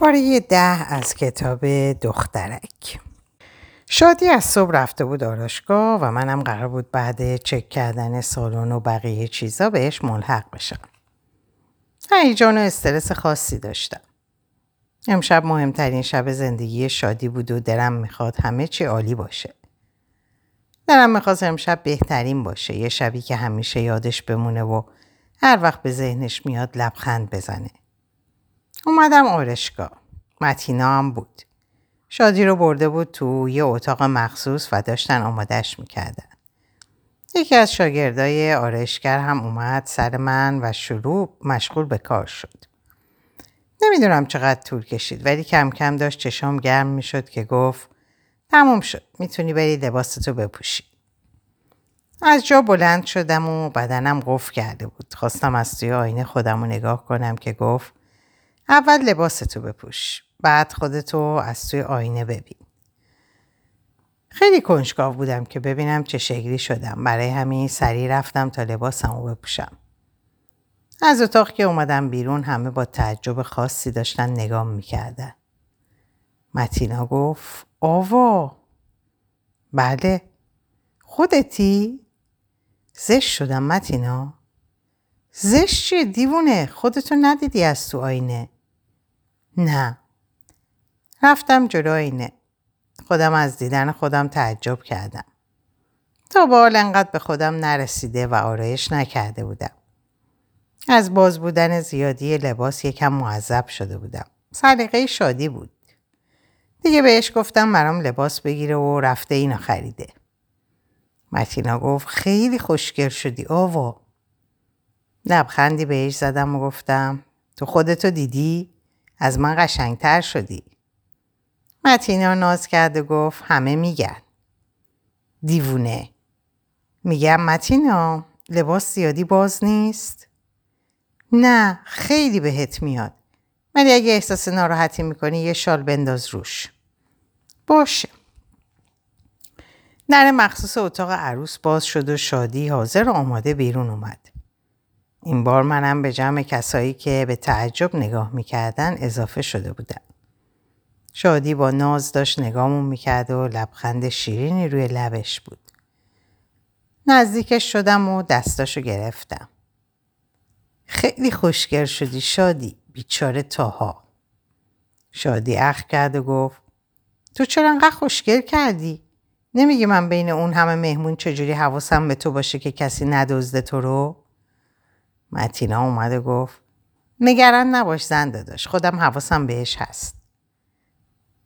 پاره ده از کتاب دخترک شادی از صبح رفته بود آراشگاه و منم قرار بود بعد چک کردن سالن و بقیه چیزا بهش ملحق بشم. هیجان و استرس خاصی داشتم. امشب مهمترین شب زندگی شادی بود و درم می‌خواد همه چی عالی باشه. درم می‌خواست امشب بهترین باشه. یه شبی که همیشه یادش بمونه و هر وقت به ذهنش میاد لبخند بزنه. اومدم آرشگاه. متینا هم بود. شادی رو برده بود تو یه اتاق مخصوص و داشتن آمادش می‌کردن. یکی از شاگردای آرشگر هم اومد سر من و شروع مشغول به کار شد. نمی‌دونم چقدر طول کشید ولی کم کم داشت چشام گرم می‌شد که گفت تموم شد می‌تونی بری لباستو بپوشی. از جا بلند شدم و بدنم قفل کرده بود. خواستم از توی آینه خودم رو نگاه کنم که گفت اول لباستو بپوش. بعد خودتو از توی آینه ببین. خیلی کنجکاو بودم که ببینم چه شکلی شدم. برای همین سریع رفتم تا لباسم رو بپوشم. از اتاق که اومدم بیرون همه با تعجب خاصی داشتن نگام می‌کردن. متینا گفت آوا بله خودتی؟ زشت شدم متینا زشت چیه دیوونه خودتو ندیدی از تو آینه نه. رفتم جلو آینه خودم از دیدن خودم تعجب کردم. تا به حال انقدر به خودم نرسیده و آرایش نکرده بودم. از باز بودن زیادی لباس یکم معذب شده بودم. سلیقه شادی بود. دیگه بهش گفتم برام لباس بگیره و رفته اینو خریده. متینا گفت خیلی خوشگل شدی آوا. لبخندی بهش زدم و گفتم تو خودتو دیدی؟ از من قشنگتر شدی. متینا ناز کرد و گفت همه میگن. دیوونه. میگم متینا لباس زیادی باز نیست؟ نه خیلی بهت میاد. ولی اگه احساس ناراحتی می‌کنی یه شال بنداز روش. باشه. در مخصوص اتاق عروس باز شد و شادی حاضر و آماده بیرون اومد. این بار منم به جمع کسایی که به تعجب نگاه می‌کردن اضافه شده بودم. شادی با ناز داشت نگامون می‌کرد و لبخند شیرینی روی لبش بود. نزدیکش شدم و دستاشو گرفتم. خیلی خوشگل شدی شادی بیچاره تاها. شادی اخ کرد و گفت تو چرا انقدر خوشگل کردی؟ نمیگی من بین اون همه مهمون چجوری حواسم به تو باشه که کسی ندزده تو رو؟ متینا اومد و گفت نگران نباش زن داداش خودم حواسم بهش هست.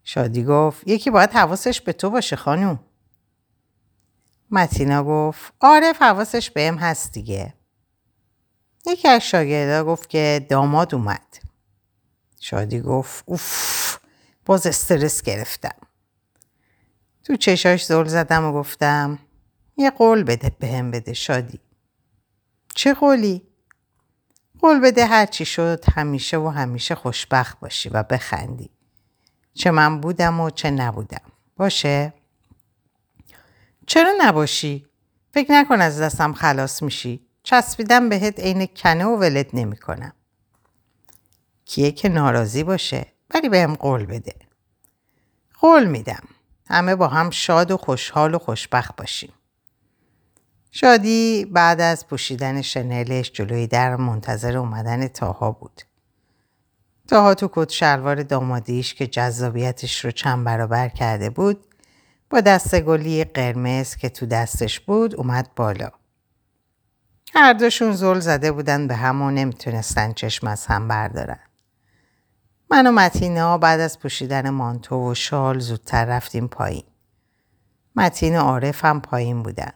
شادی گفت یکی باید حواسش به تو باشه خانوم. متینا گفت آره حواسش بهم هست دیگه. یکی از شاگردا گفت که داماد اومد. شادی گفت اوف باز استرس گرفتم. تو چشاش زل زدم و گفتم یه قول بده به هم بده شادی. چه قولی؟ قول بده هرچی شد همیشه و همیشه خوشبخت باشی و بخندی. چه من بودم و چه نبودم. باشه؟ چرا نباشی؟ فکر نکن از دستم خلاص میشی. چسبیدم بهت عین کنه و ولت نمی‌کنم. کیه که ناراضی باشه ولی بهم قول بده. قول میدم. همه با هم شاد و خوشحال و خوشبخت باشیم. شادی بعد از پوشیدن شنلش جلوی در منتظر اومدن تاها بود. تاها تو کت شلوار دامادیش که جذابیتش رو چند برابر کرده بود با دست گلی قرمز که تو دستش بود اومد بالا. هر دوشون زل زده بودن به هم و نمی‌تونستن چشم از هم بردارن. من و متینا بعد از پوشیدن مانتو و شال زودتر رفتیم پایین. متین و عارف هم پایین بودن.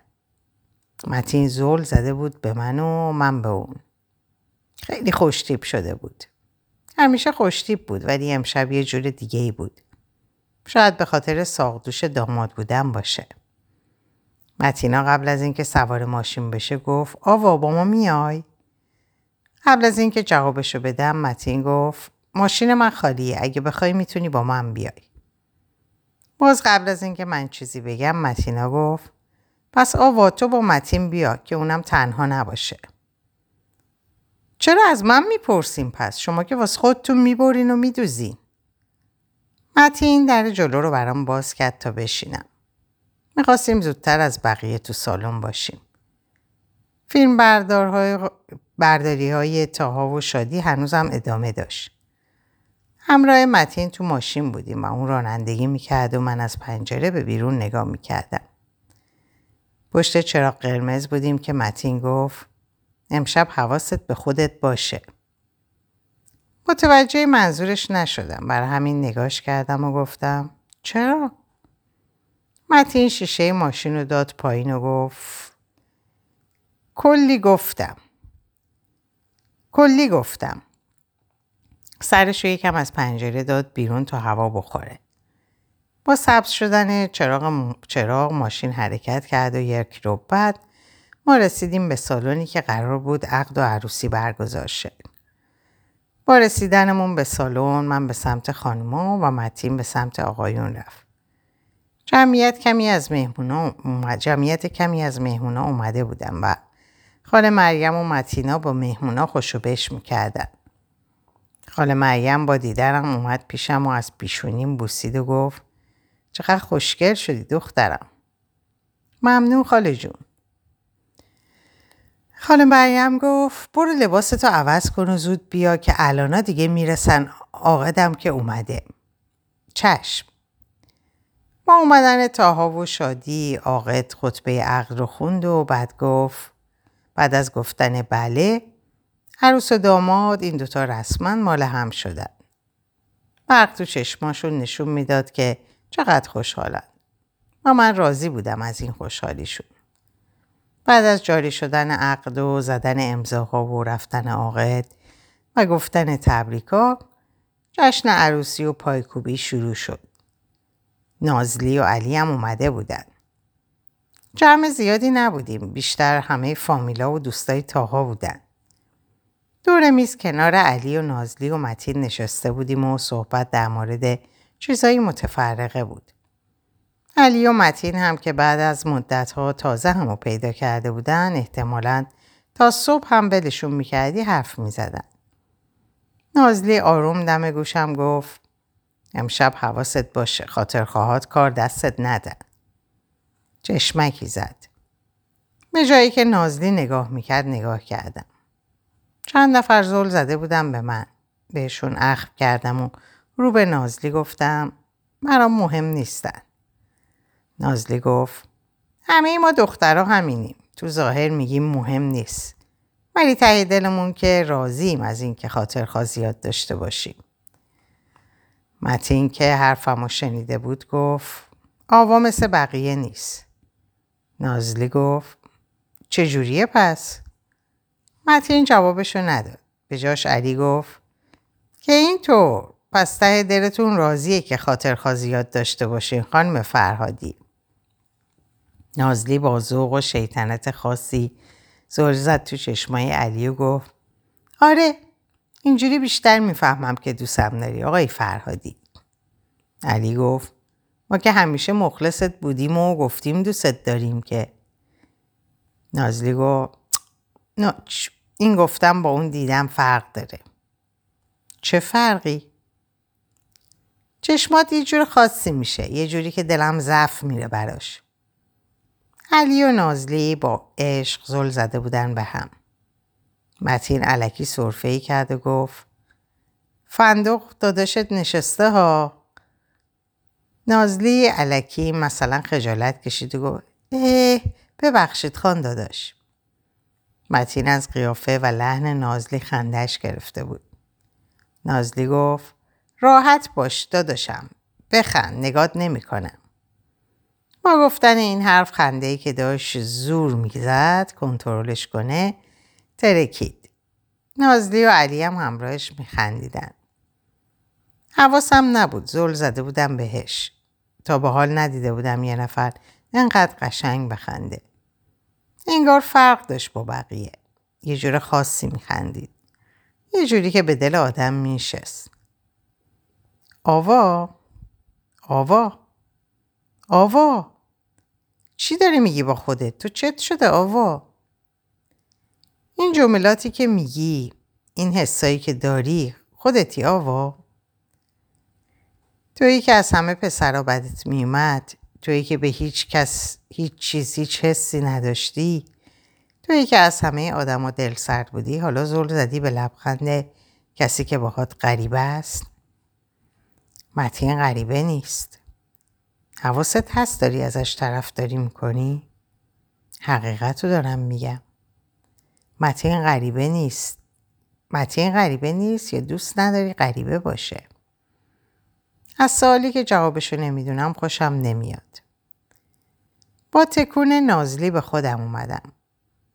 متین زول زده بود به من و من به اون. خیلی خوشتیب شده بود. همیشه خوشتیب بود ولی امشب یه جور دیگه ای بود. شاید به خاطر ساقدوش داماد بودن باشه. متینا قبل از اینکه سوار ماشین بشه گفت آوا با ما میای؟ قبل از اینکه جوابشو بدم متین گفت ماشین من خالیه اگه بخوای می‌تونی با من بیای. باز قبل از اینکه من چیزی بگم متینا گفت پس آوا تو با متین بیا که اونم تنها نباشه. چرا از من می‌پرسیم پس؟ شما که واسه خودتون می‌برین و میدوزین. متین در جلو رو برام باز کرد تا بشینم. می‌خواستیم زودتر از بقیه تو سالن باشیم. فیلم برداری های تاها و شادی هنوزم ادامه داشت. همراه متین تو ماشین بودیم و اون رانندگی می‌کرد و من از پنجره به بیرون نگاه می‌کردم. پشت چراغ قرمز بودیم که متین گفت امشب حواست به خودت باشه. متوجه منظورش نشدم برای همین نگاش کردم و گفتم چرا؟ متین شیشه ماشین رو داد پایین و گفت کلی گفتم کلی گفتم سرش رو یکم از پنجره داد بیرون تا هوا بخوره با سبز شدن چراغ, چراغ ماشین حرکت کرد و یک رو بعد ما رسیدیم به سالنی که قرار بود عقد و عروسی برگزار شد. با رسیدنمون به سالن من به سمت خانما و متین به سمت آقایون رفت. جمعیت کمی از مهمونا جمعیت کمی از مهمونا اومده بودن و خاله مریم و متینا با مهمونا خوشو بش می‌کردن. خاله مریم با دیدرم اومد پیشم و از پیشونیم بوسید و گفت چقدر خوشگل شدی دخترم. ممنون خاله جون. خاله مریم گفت برو لباستو عوض کن و زود بیا که الانا دیگه می‌رسن آقدم که اومده. چشم. با اومدن تاها و شادی آقد خطبه عقل رو خوند و بعد گفت بعد از گفتن بله عروس و داماد این دوتا رسما مال هم شدن. برق تو چشماشون نشون می‌داد که چقدر خوشحالن. و من راضی بودم از این خوشحالیشون. بعد از جاری شدن عقد و زدن امضاها و رفتن عاقد و گفتن تبریکا جشن عروسی و پایکوبی شروع شد. نازلی و علی هم اومده بودن. جمع زیادی نبودیم. بیشتر همه فامیلا و دوستای تاها بودن. دور میز کنار علی و نازلی و متین نشسته بودیم و صحبت در مورد چیزایی متفرقه بود. علی و متین هم که بعد از مدتها تازه همو پیدا کرده بودن احتمالا تا صبح هم بلشون می‌کردی حرف می‌زدن. نازلی آروم دم گوشم گفت امشب حواست باشه خاطر خواهات کار دستت ندن. چشمکی زد. به جایی که نازلی نگاه می‌کرد نگاه کردم. چند نفر زل زده بودم به من. بهشون اخم کردم و رو به نازلی گفتم مرا مهم نیستن. نازلی گفت همه ما دخترها همینیم. تو ظاهر میگیم مهم نیست. ولی ته دلمون که راضیم از اینکه خاطر خوازیات داشته باشیم. متین که حرفمو شنیده بود گفت آوا مثل بقیه نیست. نازلی گفت چجوریه پس؟ متین جوابشو نداد. به جاش علی گفت که اینطور پس ته دلتون راضیه که خاطر خوازیات داشته باشین خانم فرهادی. نازلی با ذوق و شیطنت خاصی زور زد تو چشمای علی و گفت آره اینجوری بیشتر می‌فهمم که دوستم داری آقای فرهادی. علی گفت ما که همیشه مخلصت بودیم و گفتیم دوستت داریم که نازلی گفت نه این گفتم با اون دیدم فرق داره چه فرقی؟ چشمات یه جور خاصی میشه یه جوری که دلم ضعف میره براش. علی و نازلی با عشق زل زده بودن به هم. متین علکی صرفه ای کرد و گفت فندق داداشت نشسته ها. نازلی علکی مثلا خجالت کشید و گفت اه ببخشید خان داداش. متین از قیافه و لحن نازلی خندش گرفته بود. نازلی گفت راحت باش داداشم. بخند نگات نمی‌کنم با گفتن این حرف خنده ای که داشت زور می‌زد کنترلش کنه ترکید. نازلی و علی هم همراهش میخندیدن. حواسم نبود زل زده بودم بهش. تا به حال ندیده بودم یه نفر انقدر قشنگ بخنده. انگار فرق داشت با بقیه. یه جور خاصی میخندید. یه جوری که به دل آدم میشست آوا آوا آوا چی داری میگی با خودت؟ تو چت شده آوا؟ این جملاتی که میگی این حسایی که داری خودتی آوا؟ تویی که از همه پسرا بدت میومد تویی که به هیچ کس هیچ چیز هیچ حسی نداشتی تویی که از همه آدما دل سرد بودی حالا زل زدی به لبخند کسی که باهات غریبه است متین غریبه نیست. حواست هست داری ازش طرفداری می‌کنی؟ حقیقت رو دارم میگم. متین غریبه نیست. متین غریبه نیست یا دوست نداری غریبه باشه. از سوالی که جوابشو نمی‌دونم خوشم نمیاد. با تکون نازلی به خودم اومدم.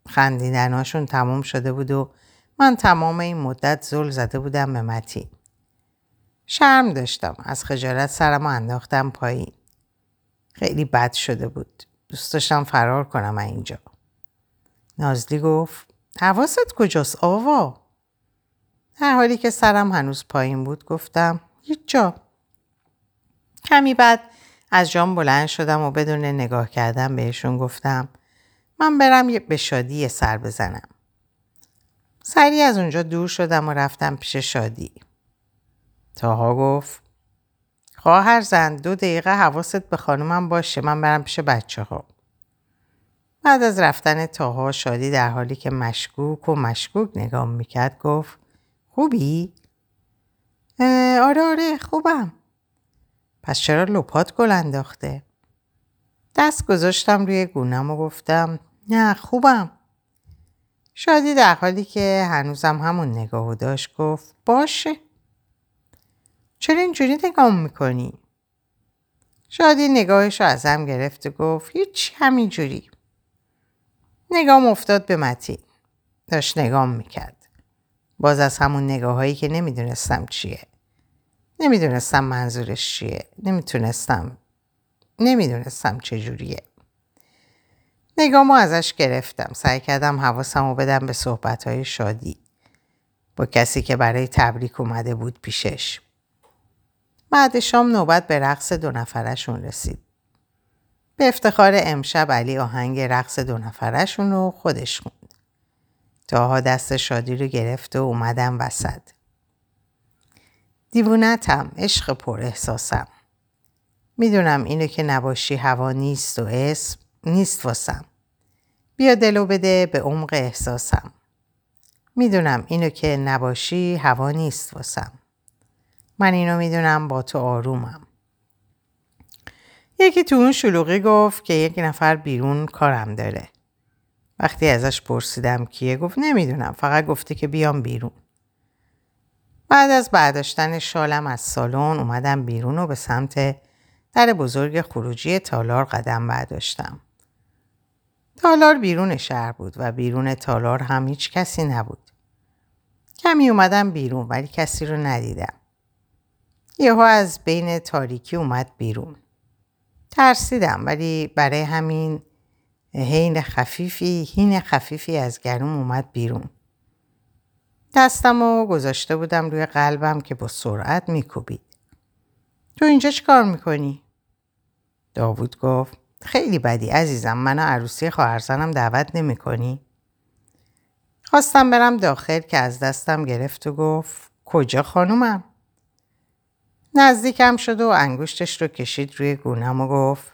خندیدنهاشون تموم شده بود و من تمام این مدت زل زده بودم به متین. شرم داشتم. از خجالت سرم انداختم پایین. خیلی بد شده بود. دوست داشتم فرار کنم اینجا. نازلی گفت حواست کجاست آوا؟ در حالی که سرم هنوز پایین بود گفتم هیچ جا. کمی بعد از جام بلند شدم و بدون نگاه کردم بهشون گفتم من برم به شادی سر بزنم. سریع از اونجا دور شدم و رفتم پیش شادی. تاها گفت خواهر زن دو دقیقه حواست به خانومم باشه من برم پیش بچه ها. بعد از رفتن تاها شادی در حالی که مشکوک و مشکوک نگاه می‌کرد گفت خوبی؟ آره آره خوبم. پس چرا لپات گل انداخته؟ دست گذاشتم روی گونم و گفتم نه خوبم. شادی در حالی که هنوزم همون نگاهو داشت گفت باشه. چرا اینجوری نگاه می‌کنی؟ شادی نگاهش رو ازم گرفت و گفت هیچ همینجوری. نگام افتاد به متی. داشت نگام می‌کرد. باز از همون نگاه هایی که نمی‌دونستم چیه. نمی‌دونستم منظورش چیه. نمی‌تونستم. نمی‌دونستم چجوریه. نگامو ازش گرفتم. سعی کردم حواسم رو بدم به صحبت های شادی. با کسی که برای تبریک اومده بود پیشش. بعد شام نوبت به رقص دو نفرشون رسید. به افتخار امشب علی آهنگ رقص دو نفرشون رو خودش خوند. تاها دست شادی رو گرفت و اومدم وسط. دیوونتم عشق پر احساسم. می‌دونم اینو که نباشی هوا نیست و اسم نیست واسم. بیا دلو بده به عمق احساسم. می‌دونم اینو که نباشی هوا نیست واسم. من اینو می‌دونم با تو آرومم. یکی تو اون شلوغی گفت که یک نفر بیرون کارم داره. وقتی ازش پرسیدم کیه گفت نمی‌دونم فقط گفته که بیام بیرون. بعد از برداشتن شالم از سالن اومدم بیرون و به سمت در بزرگ خروجی تالار قدم برداشتم. تالار بیرون شهر بود و بیرون تالار هم هیچ کسی نبود. کمی اومدم بیرون ولی کسی رو ندیدم. یهو از بین تاریکی اومد بیرون. ترسیدم ولی برای همین حین خفیفی هین خفیفی از گرم اومد بیرون. دستم رو گذاشته بودم روی قلبم که با سرعت میکوبید. تو اینجا چی کار می‌کنی؟ داوود گفت خیلی بدی عزیزم منو عروسی خواهرزنم دعوت نمی‌کنی؟ خواستم برم داخل که از دستم گرفت و گفت کجا خانومم؟ نزدیکم شد و انگشتش رو کشید روی گونم و گفت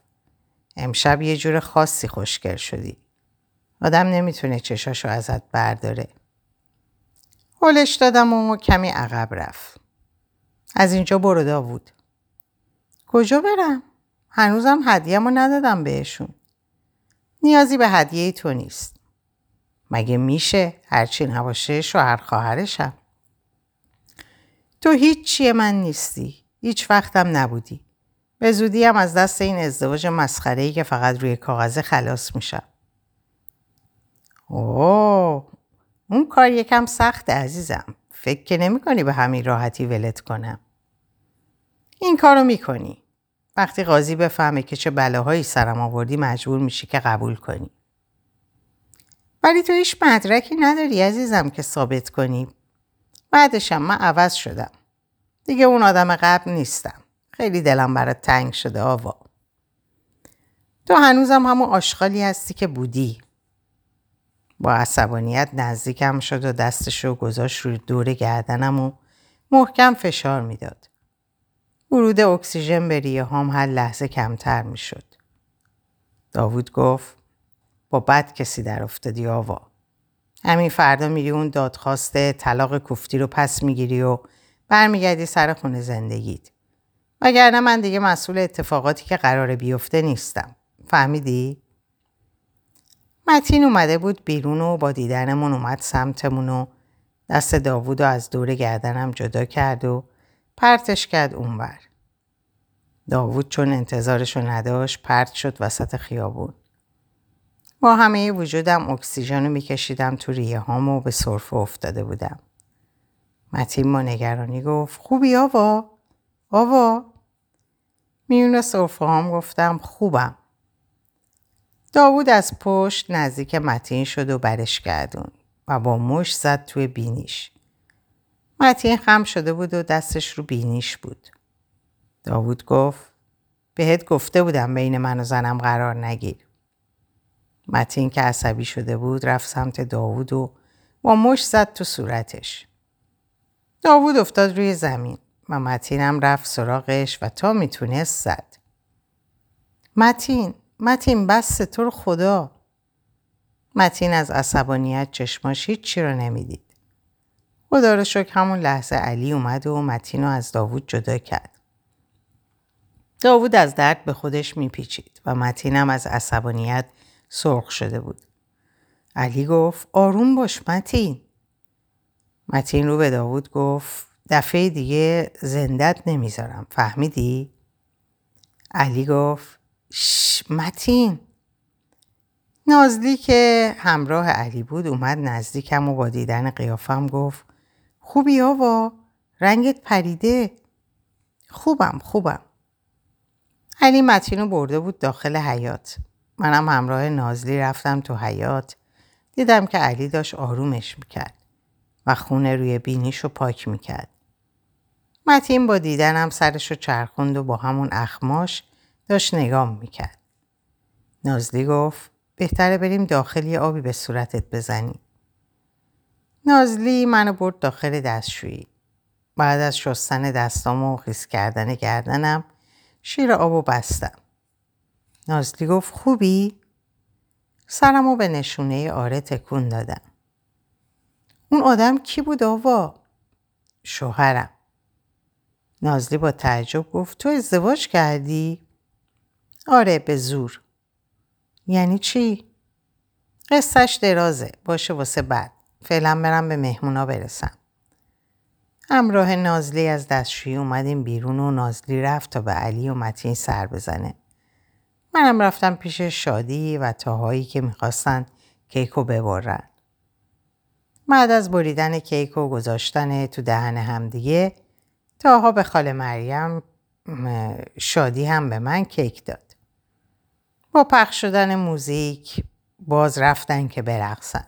امشب یه جور خاصی خوشگل شدی. آدم نمی‌تونه چشاشو ازت برداره. هلش دادم و کمی عقب رفت. از اینجا برو داوود. کجا برم؟ هنوزم هدیه‌مو ندادم بهشون. نیازی به هدیه تو نیست. مگه میشه هرچی نباشه شوهر خواهرشم. تو هیچ چیه من نیستی. هیچ وقتم نبودی. به زودی هم از دست این ازدواج مسخره که فقط روی کاغذ خلاص میشم. اوه اون کار یکم سخت عزیزم. فکر که نمی کنی به همین راحتی ولت کنم. این کارو می‌کنی. وقتی قاضی بفهمه که چه بلاهایی سرم آوردی مجبور میشی که قبول کنی. ولی تو هیچ مدرکی نداری عزیزم که ثابت کنی. بعدشم من عوض شدم. دیگه اون آدم قبل نیستم. خیلی دلم برات تنگ شده آوا. تو هنوزم همون آشغالی هستی که بودی. با عصبانیت نزدیکم شد و دستش رو گذاشت روی دور گردنم و محکم فشار می‌داد. ورود اکسیژن به ریه هام هر لحظه کمتر می شد. داوود گفت با بد کسی در افتادی آوا. همین فردا میری اون دادخواست طلاق کوفتی رو پس می‌گیری و برمیگردی سر خونه زندگیت. وگرنه من دیگه مسئول اتفاقاتی که قرار بیفته نیستم. فهمیدی؟ متین اومده بود بیرون و با دیدنمون اومد سمتمون و دست داوود رو از دور گردنم جدا کرد و پرتش کرد اونور. داوود چون انتظارشو نداشت پرت شد وسط خیابون. با همه وجودم اکسیژن رو میکشیدم تو ریه هام و به صرفه افتاده بودم. متین با نگرانی گفت خوبی آوا؟ آوا؟ میون صرفه هام گفتم خوبم. داوود از پشت نزدیک متین شد و برش گردون و با مش زد توی بینیش. متین خم شده بود و دستش رو بینیش بود. داوود گفت بهت گفته بودم بین من و زنم قرار نگیر. متین که عصبی شده بود رفت سمت داوود و با مش زد تو صورتش. داوود افتاد روی زمین و متینم رفت سراغش و تا می‌تونست زد. متین متین بس تو رو خدا متین از عصبانیت چشماش هیچی رو نمی‌دید. خدا رو شکر همون لحظه علی اومد و متین رو از داوود جدا کرد. داوود از درد به خودش میپیچید و متینم از عصبانیت سرخ شده بود. علی گفت آروم باش متین. متین رو به داوود گفت دفعه دیگه زندت نمی‌ذارم فهمیدی؟ علی گفت شش متین. نازلی که همراه علی بود اومد نزدیکم و با دیدن قیافم گفت خوبی آوا؟ رنگت پریده؟ خوبم خوبم. علی متین رو برده بود داخل حیات منم همراه نازلی رفتم تو حیات دیدم که علی داشت آرومش می‌کرد. و خونه روی بینیش رو پاک می‌کرد متین با دیدنم سرش رو چرخوند و با همون اخماش داشت نگام می‌کرد نازلی گفت بهتره بریم داخل یه آبی به صورتت بزنی. نازلی منو برد داخل دستشویی. بعد از شستن دستام و خیس کردن گردنم شیر آبو بستم. نازلی گفت خوبی؟ سرمو به نشونه آره تکون دادم. اون آدم کی بود آوا؟ شوهرم. نازلی با تعجب گفت تو ازدواج کردی؟ آره به زور. یعنی چی؟ قصهش درازه باشه واسه بعد فعلا برم به مهمونا برسم همراه نازلی از دستشویی اومدیم بیرون و نازلی رفت تا به علی و متین سر بزنه منم رفتم پیش شادی و تاهایی که می‌خواستن کیکو ببرن بعد از بریدن کیک و گذاشتن تو دهن همدیگه تاها به خاله مریم شادی هم به من کیک داد با پخش شدن موزیک باز رفتن که برقصن.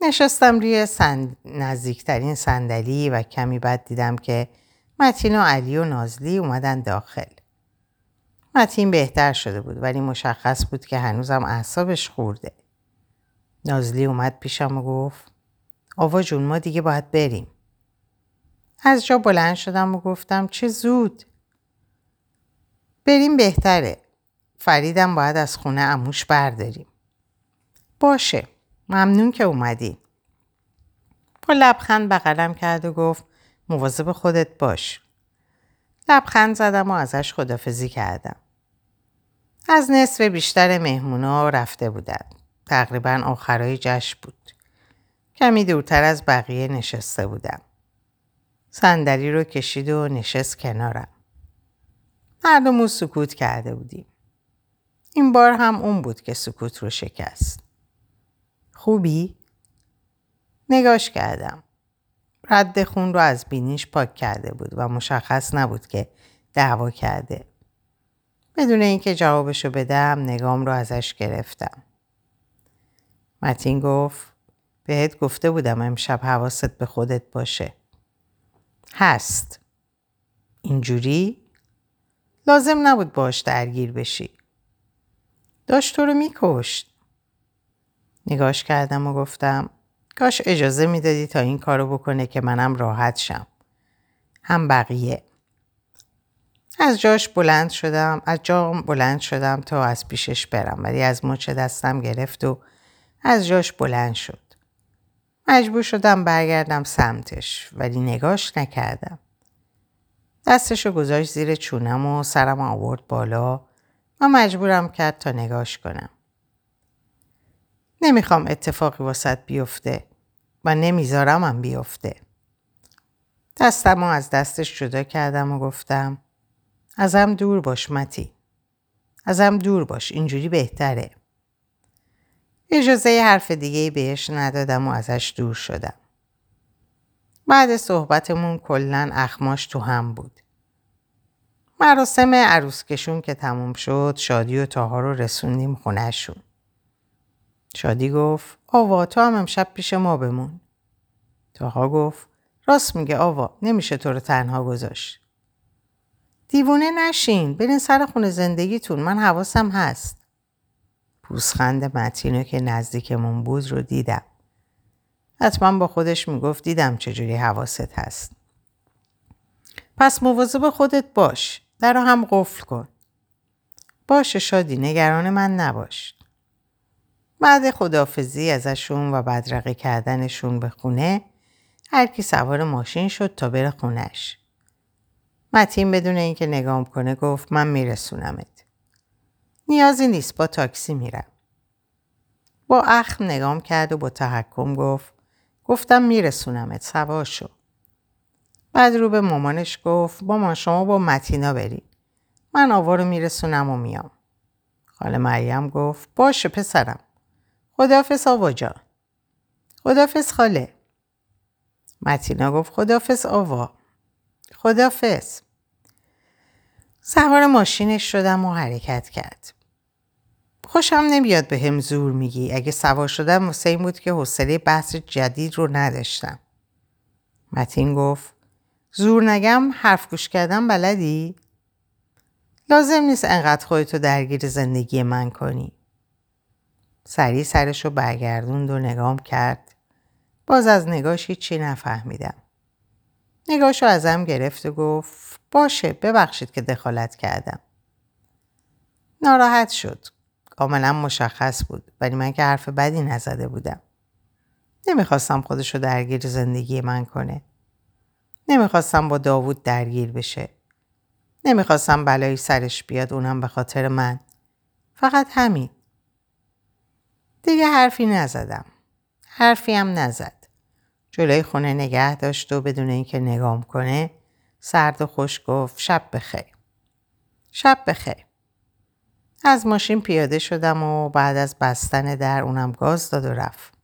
نشستم روی سند... نزدیکترین صندلی و کمی بعد دیدم که متین و علی و نازلی اومدن داخل. متین بهتر شده بود ولی مشخص بود که هنوزم اعصابش خورده. نازلی اومد پیشم و گفت آوا جون ما دیگه باید بریم. از جا بلند شدم و گفتم چه زود. بریم بهتره. فریدم باید از خونه اموش برداریم. باشه. ممنون که اومدی. با لبخند بغلم کرد و گفت مواظب خودت باش. لبخند زدم و ازش خدافزی کردم. از نصف بیشتر مهمونا رفته بودن. تقریبا آخرای جشن بود. کمی دورتر از بقیه نشسته بودم. صندلی رو کشید و نشست کنارم. مردم سکوت کرده بودیم. این بار هم اون بود که سکوت رو شکست. خوبی؟ نگاش کردم. رد خون رو از بینیش پاک کرده بود و مشخص نبود که دعوا کرده. بدون اینکه جوابشو بدم نگام رو ازش گرفتم. متین گفت بهت گفته بودم امشب حواست به خودت باشه. هست. اینجوری؟ لازم نبود باش درگیر بشی. داشت تو رو میکشت. نگاش کردم و گفتم کاش اجازه می‌دادی تا این کارو بکنه که منم راحت شم. هم بقیه. از جاش بلند شدم از جام بلند شدم تا از پیشش برم ولی از مچ دستم گرفت و از جاش بلند شد مجبور شدم برگردم سمتش ولی نگاش نکردم دستشو گذاشت زیر چونم و سرم آورد بالا و مجبورم کرد تا نگاش کنم نمی‌خوام اتفاقی واسط بیفته و نمیذارمم بیفته دستم از دستش جدا کردم و گفتم ازم دور باش متی. ازم دور باش اینجوری بهتره. اجازه حرف دیگه بهش ندادم و ازش دور شدم. بعد صحبتمون کلا اخماش تو هم بود. مراسم عروسکشون که تموم شد شادی و تاها رو رسوندیم خونهشون. شادی گفت آوا تو هم امشب پیش ما بمون. تاها گفت راست میگه آوا نمیشه تو رو تنها گذاشت. دیوونه نشین برین سر خونه زندگیتون من حواسم هست پوسخند متینو که نزدیکمون بود رو دیدم. حتما با خودش می‌گفت دیدم چجوری حواست هست. پس مواظب خودت باش. در هم قفل کن. باشه شادی نگران من نباش. بعد خدافزی ازشون و بدرقه کردنشون به خونه هر کی سوار ماشین شد تا بره خونش. متین بدون اینکه نگام کنه گفت من میرسونمت. نیازی نیست با تاکسی میرم. با اخم نگام کرد و با تحکم گفت گفتم میرسونمت سوار شو. بعد رو به مامانش گفت مامان شما با متینا برید. من آوا رو میرسونم و میام. خاله مریم گفت باشه پسرم. خدافز آوا جان. خدافز خاله. متینا گفت خدافز آوا. خدافز. سوار ماشینش شدم و حرکت کرد. خوشم نمیاد به هم زور میگی. اگه سوار شدم واسه این بود که حوصله بحث جدید رو نداشتم. متین گفت زور نگم حرف گوش کردم بلدی؟ لازم نیست انقدر خودتو درگیر زندگی من کنی. سریع سرش رو برگردوند و نگام کرد. باز از نگاش هیچی نفهمیدم. نگاش رو ازم گرفت و گفت باشه ببخشید که دخالت کردم. ناراحت شد. کاملا مشخص بود ولی من که حرف بدی نزده بودم. نمی‌خواستم خودشو درگیر زندگی من کنه. نمی‌خواستم با داوود درگیر بشه. نمی‌خواستم بلایی سرش بیاد اونم به خاطر من. فقط همین. دیگه حرفی نزدم. حرفی هم نزد. جلوی خونه نگه داشت و بدون اینکه نگام کنه سرد و خوش گفت شب بخیر. شب بخیر. از ماشین پیاده شدم و بعد از بستن در اونم گاز داد و رفت.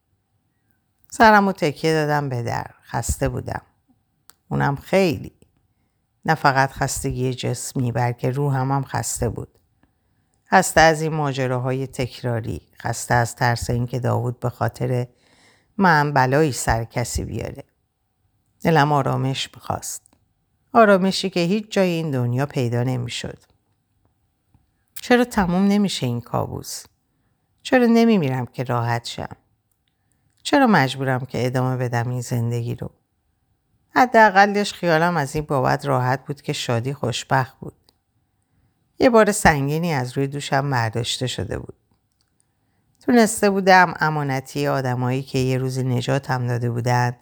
سرم و تکیه دادم به در. خسته بودم. اونم خیلی. نه فقط خستگی جسمی بلکه روحم هم خسته بود. خسته از این ماجراهای تکراری. خسته از ترس اینکه داوود به خاطر من بلایی سر کسی بیاره. دلم آرامش می‌خواست. آرامشی که هیچ جای این دنیا پیدا نمی‌شد. چرا تموم نمیشه این کابوس؟ چرا نمیمیرم که راحت شم؟ چرا مجبورم که ادامه بدم این زندگی رو؟ حداقلش خیالم از این بابت راحت بود که شادی خوشبخت بود. یه بار سنگینی از روی دوشم برداشته شده بود. تونسته بودم امانتی آدمایی که یه روزی نجاتم داده بودند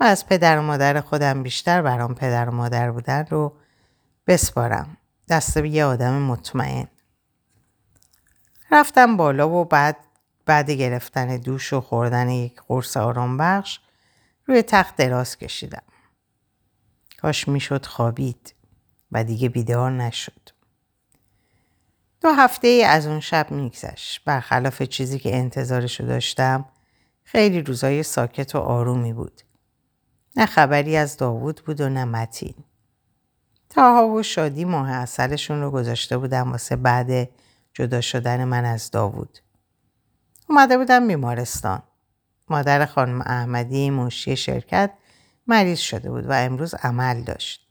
و از پدر و مادر خودم بیشتر برام پدر و مادر بودن رو بسپارم. دست یه آدم مطمئن. رفتم بالا و بعد بعد گرفتن دوش و خوردن یک قرص آرام بخش روی تخت دراز کشیدم. کاش می‌شد خوابید و دیگه بیدار نشد. دو هفته ای از اون شب میگذشت. برخلاف چیزی که انتظارشو داشتم خیلی روزای ساکت و آرومی بود. نه خبری از داوود بود و نه متین. تاها و شادی ماه اصلشون رو گذاشته بودم واسه بعد جدا شدن من از داوود. اومده بودم بیمارستان. مادر خانم احمدی منشی شرکت مریض شده بود و امروز عمل داشت.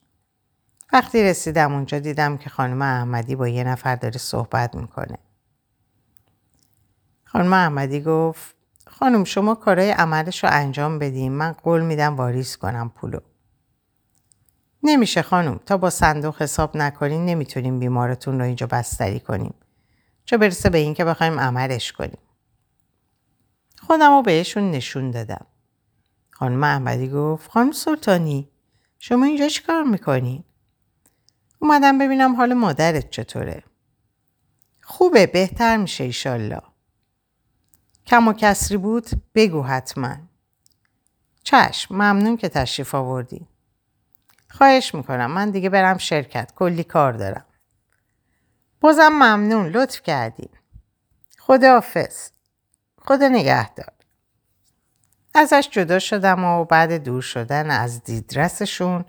وقتی رسیدم اونجا دیدم که خانم احمدی با یه نفر داره صحبت می‌کنه. خانم احمدی گفت خانم شما کارای عملش رو انجام بدیم من قول میدم واریز کنم پولو. نمیشه خانم تا با صندوق حساب نکنین نمی‌تونیم بیمارتون رو اینجا بستری کنیم. چه برسه به این که بخوایم عملش کنیم. خودم رو بهشون نشون دادم. خانم احمدی گفت خانم سلطانی شما اینجا چی کار می‌کنین؟ اومدم ببینم حال مادرت چطوره. خوبه بهتر میشه ایشالله. کم و کسری بود بگو حتما. چشم ممنون که تشریف آوردی. خواهش می‌کنم من دیگه برم شرکت کلی کار دارم. بازم ممنون لطف کردی. خدا حافظ. خدا نگهدار. ازش جدا شدم و بعد دور شدن از دیدرسشون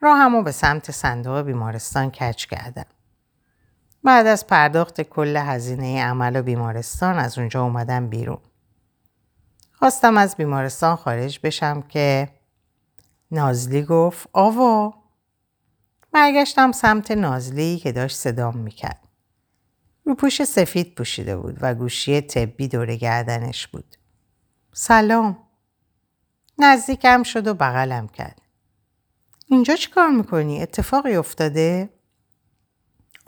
راهمو به سمت صندوق بیمارستان کچ کردم. بعد از پرداخت کل هزینه عمل و بیمارستان از اونجا اومدم بیرون. خواستم از بیمارستان خارج بشم که نازلی گفت آوا برگشتم سمت نازلی که داشت صدام می‌کرد. روپوش سفید پوشیده بود و گوشی طبی دور گردنش بود. سلام. نزدیکم شد و بغلم کرد. اینجا چی کار می‌کنی؟ اتفاقی افتاده؟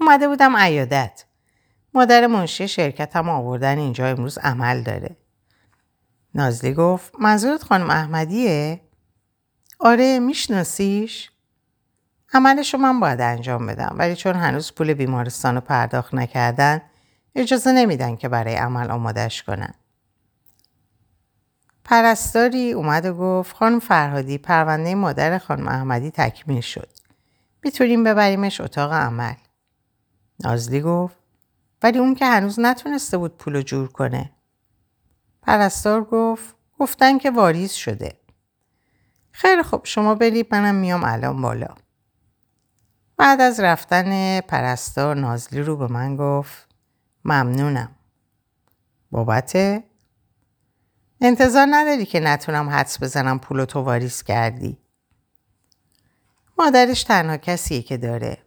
اومده بودم عیادت. مادر منشی شرکتم آوردن اینجا امروز عمل داره. نازلی گفت منظورت خانم احمدیه؟ آره میشناسیش؟ عملش رو من باید انجام بدم ولی چون هنوز پول بیمارستان رو پرداخت نکردن اجازه نمیدن که برای عمل آمادش کنن. پرستاری اومد و گفت خانم فرهادی پرونده مادر خانم احمدی تکمیل شد. می‌تونیم ببریمش اتاق عمل. نازلی گفت ولی اون که هنوز نتونسته بود پول جور کنه. پرستار گفت گفتن که واریز شده. خیلی خب شما برید منم میام الان بالا. بعد از رفتن پرستار نازلی رو به من گفت ممنونم. بابت انتظار نداری که نتونم حدس بزنم پول تو واریز کردی. مادرش تنها کسیه که داره.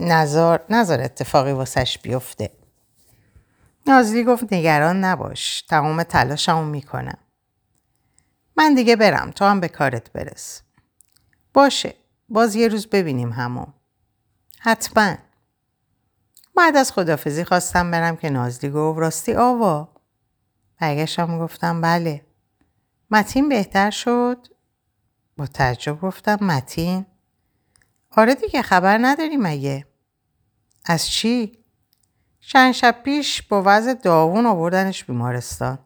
نظر نظر اتفاقی واسش بیفته. نازلی گفت نگران نباش. تمام تلاشمو می‌کنم. من دیگه برم تو هم به کارت برس. باشه. باز یه روز ببینیم همو. حتما. بعد از خدافزی خواستم برم که نازلی گفت راستی آوا. برگشتم گفتم بله. متین بهتر شد؟ با تعجب گفتم متین؟ آره دیگه خبر نداری مگه؟ از چی؟ چند شب پیش با وضع داغون آوردنش بیمارستان.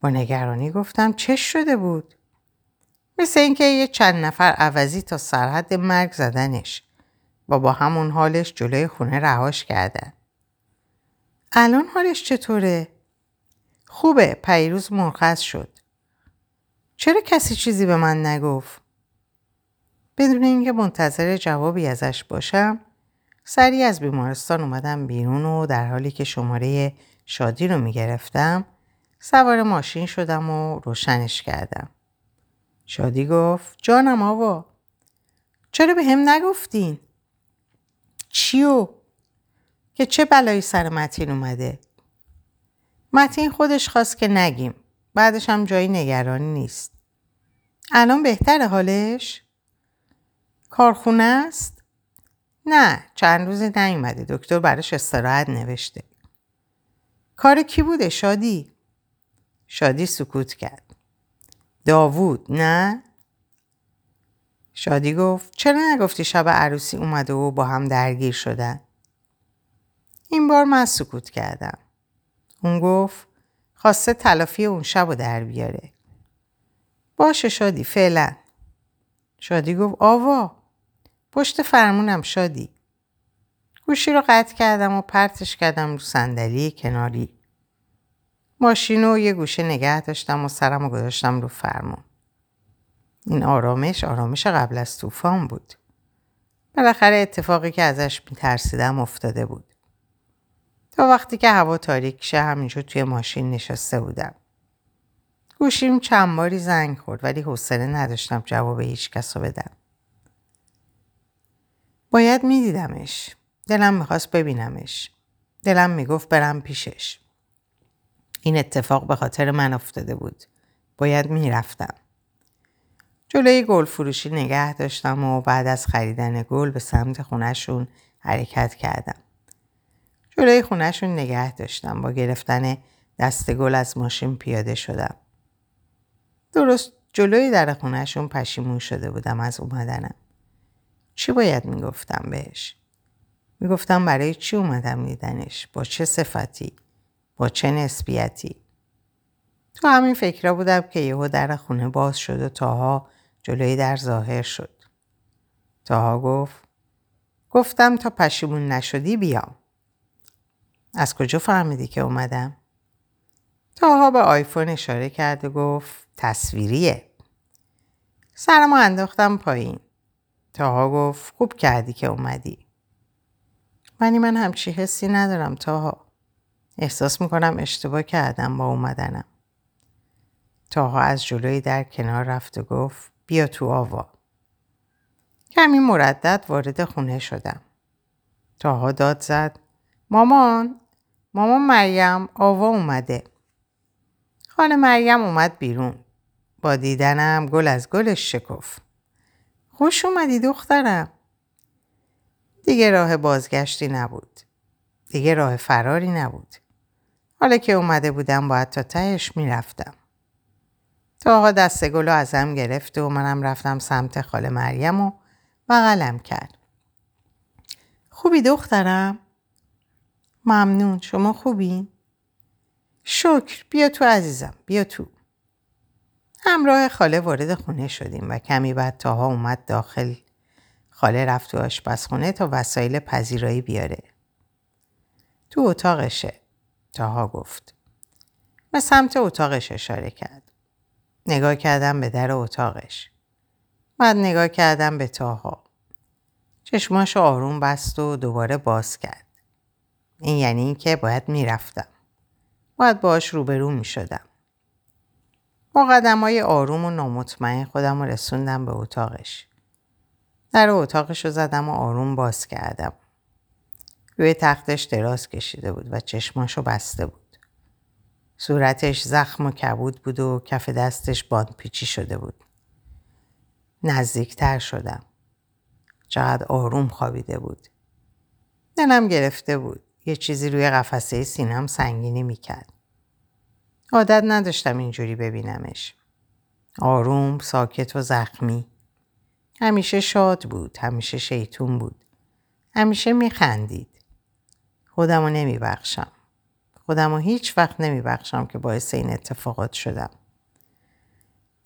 با نگرانی گفتم چه شده بود؟ مثل اینکه یه چند نفر عوضی تا سرحد مرگ زدنش و با همون حالش جلوی خونه رهاش کردن. الان حالش چطوره؟ خوبه پیروز مرخص شد. چرا کسی چیزی به من نگفت؟ بدون اینکه منتظر جوابی ازش باشم سریع از بیمارستان اومدم بیرون و در حالی که شماره شادی رو می‌گرفتم سوار ماشین شدم و روشنش کردم. شادی گفت جانم آوا چرا به هم نگفتین؟ چیو؟ که چه بلایی سر متین اومده؟ متین خودش خواست که نگیم. بعدش هم جایی نگرانی نیست. الان بهتر حالش؟ کارخونه است؟ نه چند روزی نیومده دکتر براش استراحت نوشته. کار کی بوده شادی؟ شادی سکوت کرد. داوود نه؟ شادی گفت چرا نگفتی شب عروسی اومده و با هم درگیر شدن؟ این بار من سکوت کردم. اون گفت خواسته تلافی اون شب رو در بیاره. باشه شادی فعلا. شادی گفت آوا پشت فرمونم شادی. گوشی رو قطع کردم و پرتش کردم رو صندلی کناری. ماشین رو یه گوشه نگه داشتم و سرم رو گذاشتم رو فرمون. این آرامش آرامش قبل از طوفان بود. بالاخره اتفاقی که ازش میترسیدم افتاده بود. تا وقتی که هوا تاریک شه همینجور توی ماشین نشسته بودم. گوشیم چند باری زنگ خورد ولی حوصله نداشتم جواب هیچ کس رو بدم. باید میدیدمش. دلم می‌خواست ببینمش. دلم می‌گفت برم پیشش. این اتفاق به خاطر من افتاده بود. باید می‌رفتم. جلوی گل فروشی نگه داشتم و بعد از خریدن گل به سمت خونهشون حرکت کردم. جلوی خونهشون نگه داشتم. با گرفتن دست گل از ماشین پیاده شدم. درست جلوی در خونهشون پشیمون شده بودم از اومدنم. چی باید می‌گفتم بهش؟ می‌گفتم برای چی اومدم دیدنش؟ با چه صفتی؟ با چه نسبیتی؟ تو همین فکرها بودم که یهو در خونه باز شد و تاها جلوی در ظاهر شد. تاها گفت گفتم تا پشیمون نشدی بیام. از کجا فهمیدی که اومدم؟ تاها به آیفون اشاره کرد و گفت تصویریه. سرمو انداختم پایین. تاها گفت خوب کردی که اومدی. ولی من همچی حسی ندارم تاها. احساس می‌کنم اشتباه کردم با اومدنم. تاها از جلوی در کنار رفت و گفت بیا تو آوا. کمی مردد وارد خونه شدم. تاها داد زد مامان مامان مریم آوا اومده. خانه مریم اومد بیرون. با دیدنم گل از گلش شکف. خوش اومدی دخترم. دیگه راه بازگشتی نبود. دیگه راه فراری نبود. حالا که اومده بودم باید تا تهش می‌رفتم. تاها دست گلو ازم گرفت و منم رفتم سمت خاله مریم و بغلم کرد. خوبی دخترم؟ ممنون شما خوبین؟ شکر بیا تو عزیزم بیا تو. همراه خاله وارد خونه شدیم و کمی بعد تاها اومد داخل خاله رفت تو آشپزخونه تا وسایل پذیرایی بیاره. تو اتاقشه تاها گفت. به سمت اتاقش اشاره کرد. نگاه کردم به در اتاقش. بعد نگاه کردم به تاها. چشماش آروم بست و دوباره باز کرد. این یعنی اینکه باید می‌رفتم. باید باش روبرو می شدم. با قدم های آروم و نامطمئن خودم رو رسوندم به اتاقش. در اتاقش رو زدم و آروم باز کردم. روی تختش دراز کشیده بود و چشماشو بسته بود. صورتش زخم و کبود بود و کف دستش پیچی شده بود. نزدیکتر شدم. چقدر آروم خوابیده بود. دلم گرفته بود. یه چیزی روی قفسه سینم سنگینی می‌کرد. عادت نداشتم اینجوری ببینمش. آروم، ساکت و زخمی. همیشه شاد بود. همیشه شیطون بود. همیشه میخندید. خودمو نمیبخشم. خودم و هیچ وقت نمی بخشم که باعث این اتفاقات شدم.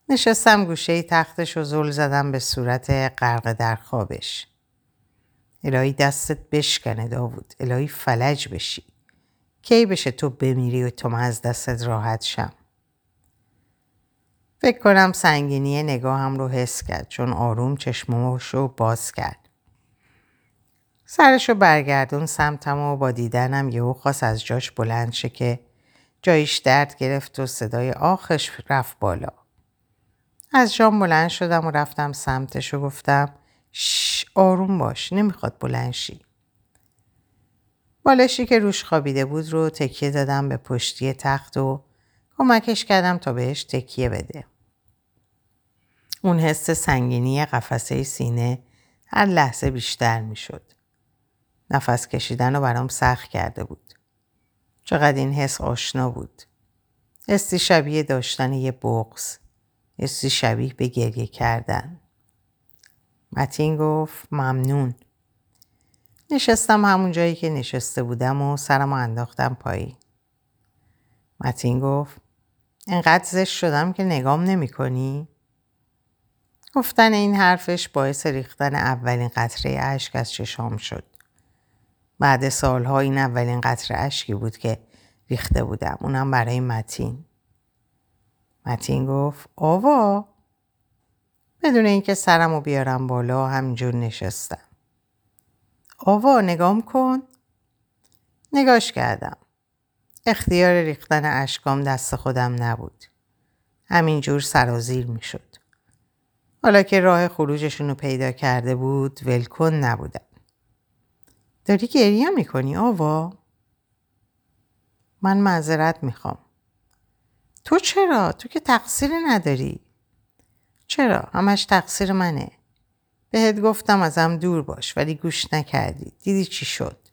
نشستم گوشه تختش و زل زدم به صورت غرق در خوابش. الهی دستت بشکنه داوود. الهی فلج بشی. کی بشه تو بمیری و تو از دستت راحت شم. فکر کنم سنگینی نگاهم رو حس کرد چون آروم چشممو باز کرد. سرشو برگردون سمتم و با دیدنم یهو خواست از جاش بلند شه که جایش درد گرفت و صدای آخش رفت بالا. از جام بلند شدم و رفتم سمتش و گفتم شش آروم باش نمی‌خواد بلند شی. بالشی که روش خوابیده بود رو تکیه دادم به پشتی تخت و کمکش کردم تا بهش تکیه بده. اون حس سنگینی قفسه سینه هر لحظه بیشتر می‌شد. نفس کشیدن رو برام سخت کرده بود. چقدر این حس آشنا بود. حسی شبیه داشتن یه بغز. حسی شبیه به گریه کردن. متین گفت ممنون. نشستم همون جایی که نشسته بودم و سرم انداختم پایی. متین گفت انقدر زشت شدم که نگام نمی کنی؟ گفتن این حرفش باعث ریختن اولین قطره اشک از چشام شد. بعد سالها این اولین قطر اشکی بود که ریخته بودم. اونم برای متین. متین گفت آوا بدون اینکه سرم رو بیارم بالا همینجور نشستم. آوا نگام کن. نگاش کردم. اختیار ریختن اشکام دست خودم نبود. همینجور سرازیر می شد. حالا که راه خروجشون رو پیدا کرده بود ولکن نبودم. داری گریه می‌کنی آوا؟ من معذرت می‌خوام. تو چرا؟ تو که تقصیری نداری. چرا؟ همش تقصیر منه. بهت گفتم ازم دور باش ولی گوش نکردی. دیدی چی شد؟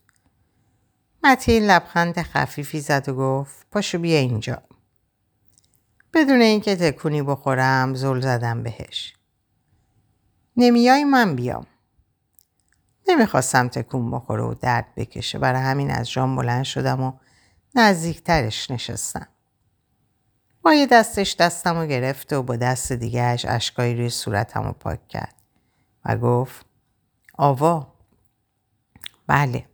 متین لبخند خفیفی زد و گفت پاشو بیا اینجا. بدون اینکه تکونی بخورم زل زدم بهش. نمیای من بیام. نمی‌خواستم تکون بخوره و درد بکشه برای همین از جام بلند شدم و نزدیکترش نشستم. با یه دستش دستم رو گرفت و با دست دیگهش اشکایی روی صورتم رو پاک کرد و گفت آوا بله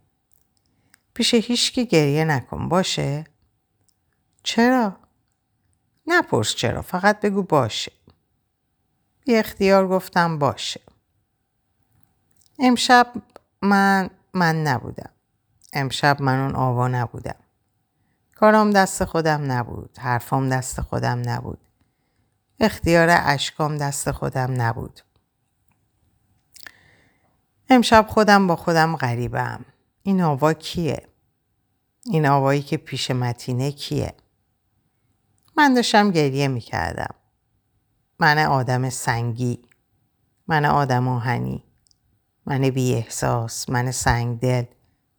پیش هیچکی گریه نکن باشه؟ چرا؟ نپرس چرا فقط بگو باشه بی اختیار گفتم باشه امشب من من نبودم امشب من اون آوا نبودم کارام دست خودم نبود حرفام دست خودم نبود اختیار اشکام دست خودم نبود امشب خودم با خودم غریبم این آوا کیه؟ این آوایی که پیش متینه کیه؟ من داشتم گریه می‌کردم. من آدم سنگی. من آدم آهنی. من بی احساس. من سنگ دل.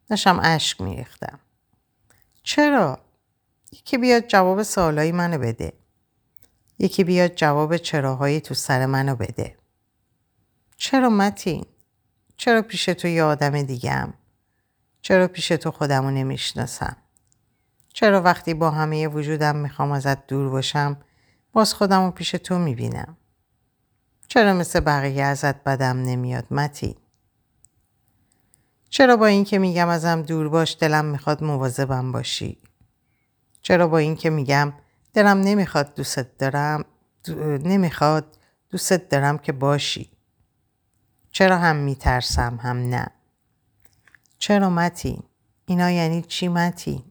داشتم اشک میریختم. چرا؟ یکی بیاد جواب سوالایی منو بده. یکی بیاد جواب چراهایی تو سر منو بده. چرا متین؟ چرا پیش تو یه آدم دیگم؟ چرا پیش تو خودمو نمی‌شناسم؟ چرا وقتی با همه وجودم می‌خوام ازت دور باشم باز خودمو پیش تو می‌بینم؟ چرا مثل بقیه ازت بدم نمیاد متی؟ چرا با اینکه میگم ازم دور باش دلم می‌خواد مواظبم باشی؟ چرا با اینکه میگم دلم نمی‌خواد دوست دارم نمی‌خواد دوست دارم که باشی؟ چرا هم میترسم هم نه؟ چرا متی؟ اینا یعنی چی متی؟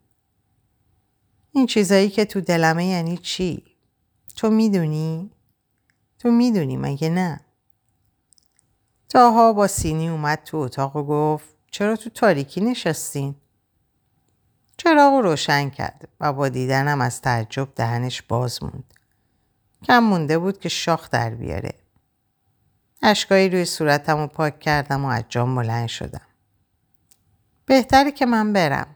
این چیزایی که تو دلمه یعنی چی؟ تو می‌دونی؟ تو می‌دونی مگه نه؟ تاها با سینی اومد تو اتاق و گفت چرا تو تاریکی نشستین؟ چراغ روشن کرد و با دیدنم از تعجب دهنش باز موند. کم مونده بود که شاخ در بیاره. اشکایی روی صورتم و پاک کردم و از جام بلند شدم. بهتره که من برم.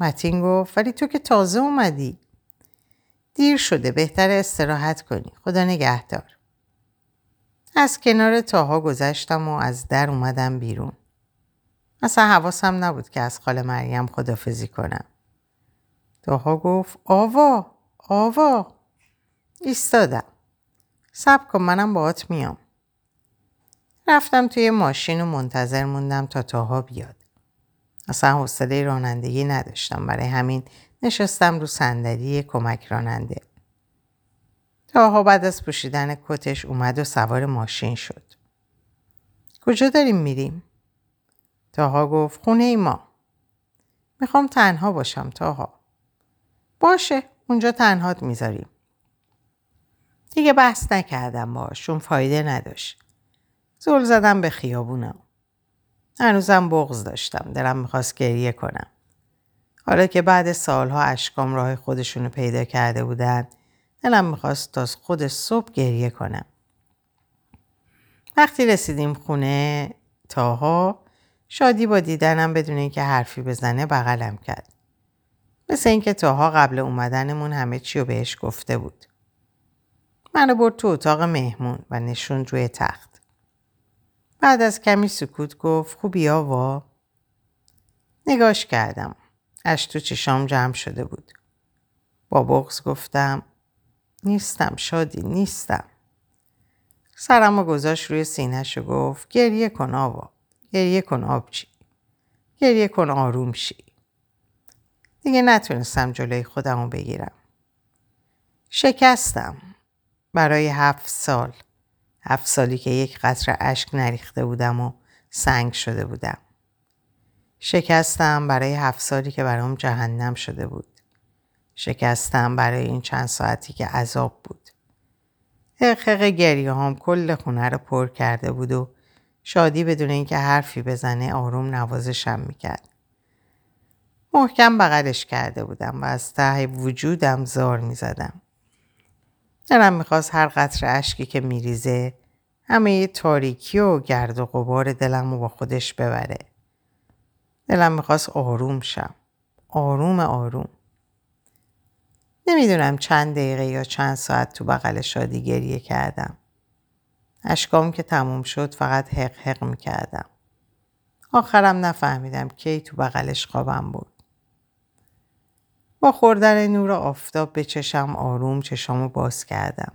متین گفت ولی تو که تازه اومدی. دیر شده بهتر استراحت کنی. خدا نگهدار. از کنار تاها گذشتم و از در اومدم بیرون. اصلا حواسم نبود که از خاله مریم خدافزی کنم. تاها گفت آوا آوا ایستادم. سب کن منم باهات میام. رفتم توی ماشین و منتظر موندم تا تاها بیاد. اصلا حوصله رانندگی نداشتم برای همین نشستم رو صندلی کمک راننده. تاها بعد از پوشیدن کتش اومد و سوار ماشین شد. کجا داریم میریم؟ تاها گفت خونه ای ما. می‌خوام تنها باشم تاها. باشه اونجا تنهات می‌ذاریم. دیگه بحث نکردم باشون فایده نداشت. زل زدم به خیابونم. هنوزم بغز داشتم. دلم می‌خواست گریه کنم. حالا که بعد سالها اشکام راه خودشونو پیدا کرده بودن دلم می‌خواست تا خود صبح گریه کنم. وقتی رسیدیم خونه تاها شادی با دیدنم بدون اینکه حرفی بزنه بغلم کرد. مثل اینکه تاها قبل اومدنمون همه چی رو بهش گفته بود. منو برد تو اتاق مهمون و نشون روی تخت. بعد از کمی سکوت گفت خوبی آوا؟ نگاش کردم. اش تو چشام جمع شده بود. با بغز گفتم نیستم شادی نیستم. سرم و گذاشت روی سینهش و گفت گریه کن آوا. گریه کن آبچی. گریه کن آروم شی. دیگه نتونستم جلوی خودم رو بگیرم. شکستم. برای هفت سال. هفت سالی که یک قطر اشک نریخته بودم و سنگ شده بودم. شکستم برای هفت سالی که برام جهنم شده بود. شکستم برای این چند ساعتی که عذاب بود. حقیق گریه هم کل خونه رو پر کرده بود و شادی بدون اینکه حرفی بزنه آروم نوازشم می‌کرد. محکم بغلش کرده بودم و از ته وجودم زار می‌زدم. دلم می‌خواست هر قطر اشکی که میریزه همه تاریکی و گرد و غبار دلم رو با خودش ببره. دلم می‌خواست آروم شم. آروم آروم. نمی‌دونم چند دقیقه یا چند ساعت تو بغل شادی گریه کردم. اشکام که تموم شد فقط حق حق می‌کردم. آخرم نفهمیدم کی تو بغلش خوابم بود. با خوردن نور آفتاب به چشم آروم چشامو باز کردم.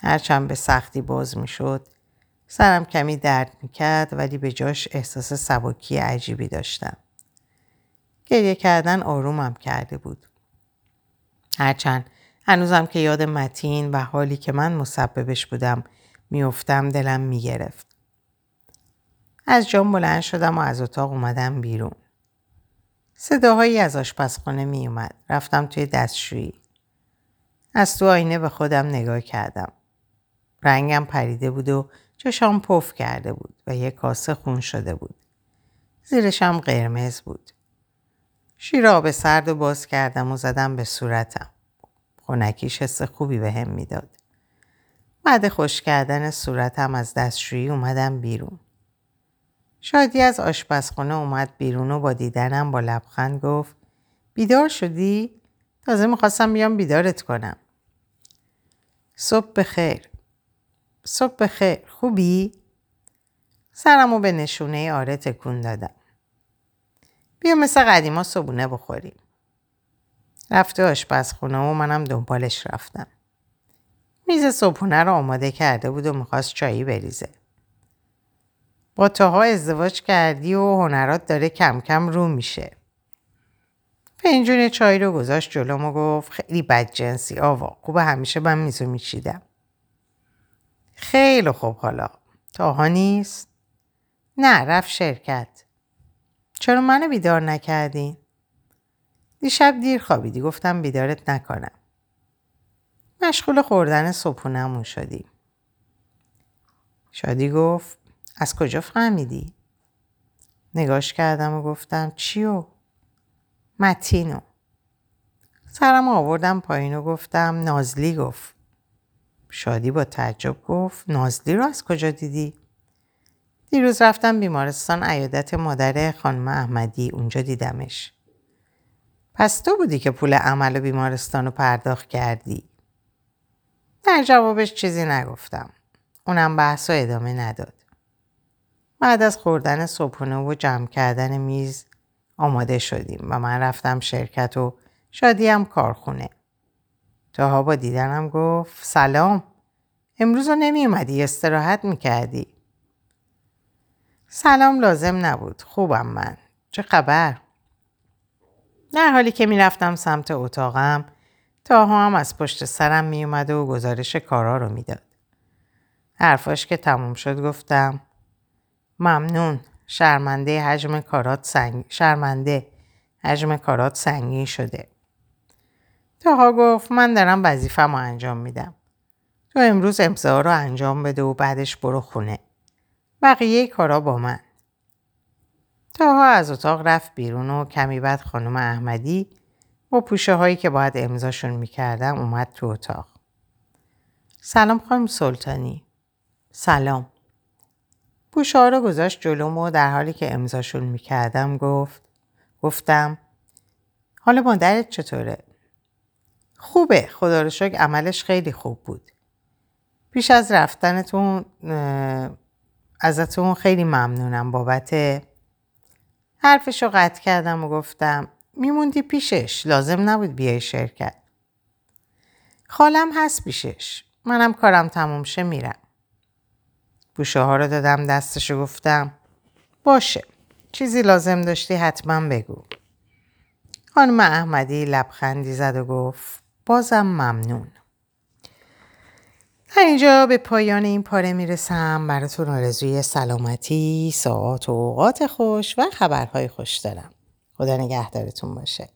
هرچند به سختی باز می شد سرم کمی درد می کرد ولی به جاش احساس سبکی عجیبی داشتم. گریه کردن آرومم کرده بود. هرچند هنوزم که یاد متین و حالی که من مسببش بودم میافتم دلم می‌گرفت. از جام بلند شدم و از اتاق اومدم بیرون. صداهایی از آشپزخانه می اومد. رفتم توی دستشویی. از تو آینه به خودم نگاه کردم. رنگم پریده بود و چشام پف کرده بود و یک کاسه خون شده بود. زیرشم قرمز بود. شیر آب سرد و باز کردم و زدم به صورتم. خونکیش حس خوبی به هم می‌داد. بعد خوش کردن صورتم از دستشویی اومدم بیرون. شادی از آشپزخانه اومد بیرون و با دیدنم با لبخند گفت بیدار شدی؟ تازه می‌خواستم بیام بیدارت کنم. صبح بخیر. صبح بخیر. خوبی؟ سرمو به نشونه آره تکون دادم. بیا مثل قدیما صبونه بخوریم. رفته آشپزخونه و منم دنبالش رفتم. میز صبحونه رو آماده کرده بود و می‌خواست چایی بریزه. با تاها ازدواج کردی و هنرات داره کم کم رو میشه. فنجون چای رو گذاشت جلوم و گفت خیلی بد جنسی آوا خوب همیشه من میزو میچیدم. خیلی خوب حالا. تاها نیست؟ نه رفت شرکت. چرا منو بیدار نکردی؟ دیشب دیر خوابیدی گفتم بیدارت نکنم. مشغول خوردن صبحونمون شدیم. شادی گفت از کجا فهمیدی؟ نگاش کردم و گفتم چیو؟ متینو. سرم آوردم پایین و گفتم نازلی گفت. شادی با تعجب گفت نازلی رو از کجا دیدی؟ دیروز رفتم بیمارستان عیادت مادر خانم احمدی اونجا دیدمش. پس تو بودی که پول عمل و بیمارستان رو پرداخت کردی؟ در جوابش چیزی نگفتم. اونم بحث و ادامه نداد. بعد از خوردن صبحونه و جمع کردن میز آماده شدیم و من رفتم شرکت و شادیم کارخونه. تاها با دیدنم گفت سلام امروز رو نمی اومدی استراحت می کردی. سلام لازم نبود خوبم من چه خبر؟ در حالی که می‌رفتم سمت اتاقم تاها هم از پشت سرم می اومد و گزارش کارا رو می‌داد. حرفاش که تموم شد گفتم ممنون شرمنده حجم کارات سنگ شرمنده حجم کارات سنگین شده. تاها گفت من دارم وظیفه‌مو انجام میدم. تو امروز امضا رو انجام بده و بعدش برو خونه. بقیه کارا با من. تاها از اتاق رفت بیرون و کمی بعد خانم احمدی با پوشه هایی که باید امضاشون می‌کردم اومد تو اتاق سلام خانم سلطانی سلام پوشه رو گذاشت جلوم و در حالی که امضاشون می‌کردم گفت گفتم حالا مادرت چطوره؟ خوبه خدا رو شکر عملش خیلی خوب بود. پیش از رفتنتون ازتون خیلی ممنونم بابت حرفش رو قطع کردم و گفتم میموندی پیشش لازم نبود بیای شرکت. خالم هست پیشش. منم کارم تموم شه میرم. بوشه ها رو دادم دستش و گفتم باشه چیزی لازم داشتی حتما بگو. خانم احمدی لبخندی زد و گفت بازم ممنون. اینجا به پایان این پاره می‌رسم براتون آرزوی سلامتی، ساعت و اوقات خوش و خبرهای خوش دارم. خدا نگهدارتون باشه.